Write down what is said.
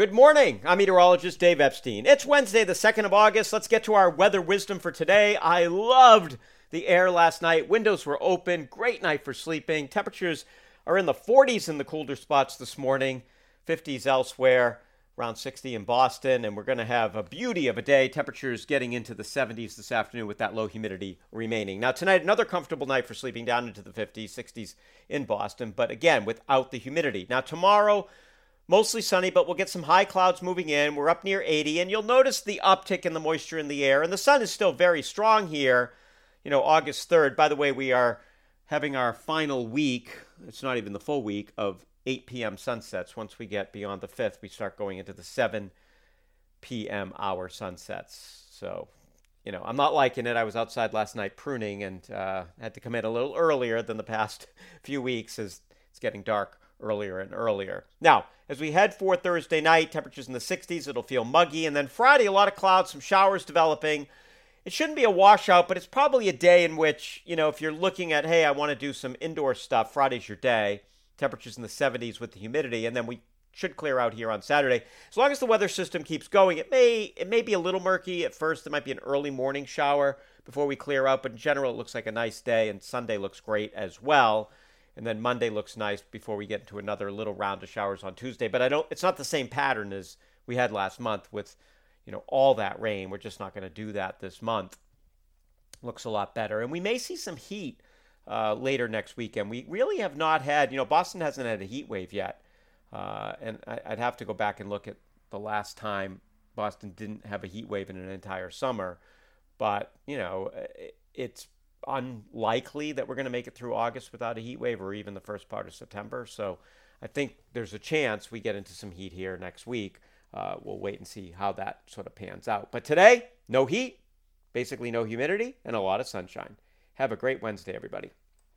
Good morning. I'm meteorologist Dave Epstein. It's Wednesday, the 2nd of August. Let's get to our weather wisdom for today. I loved the air last night. Windows were open. Great night for sleeping. Temperatures are in the 40s in the colder spots this morning, 50s elsewhere, around 60 in Boston. And we're going to have a beauty of a day. Temperatures getting into the 70s this afternoon with that low humidity remaining. Now, tonight, another comfortable night for sleeping down into the 50s, 60s in Boston, but again, without the humidity. Now, tomorrow, Mostly sunny, but we'll get some high clouds moving in. We're up near 80, and you'll notice the uptick in the moisture in the air. And the sun is still very strong here, you know, August 3rd. By the way, we are having our final week, it's not even the full week, of 8 p.m. sunsets. Once we get beyond the 5th, we start going into the 7 p.m. hour sunsets. So, you know, I'm not liking it. I was outside last night pruning and uh, had to come in a little earlier than the past few weeks as it's getting dark earlier and earlier. Now, as we head for Thursday night, temperatures in the 60s, it'll feel muggy. And then Friday, a lot of clouds, some showers developing. It shouldn't be a washout, but it's probably a day in which, you know, if you're looking at, hey, I want to do some indoor stuff, Friday's your day. Temperatures in the 70s with the humidity. And then we should clear out here on Saturday. As long as the weather system keeps going, it may it may be a little murky at first. There might be an early morning shower before we clear out, but in general, it looks like a nice day, and Sunday looks great as well and then Monday looks nice before we get into another little round of showers on Tuesday. But I don't. It's not the same pattern as we had last month with, you know, all that rain. We're just not going to do that this month. Looks a lot better, and we may see some heat uh, later next weekend. We really have not had. You know, Boston hasn't had a heat wave yet, uh, and I, I'd have to go back and look at the last time Boston didn't have a heat wave in an entire summer. But you know, it's unlikely that we're going to make it through August without a heat wave or even the first part of September. So I think there's a chance we get into some heat here next week. Uh, we'll wait and see how that sort of pans out. But today, no heat, basically no humidity, and a lot of sunshine. Have a great Wednesday, everybody.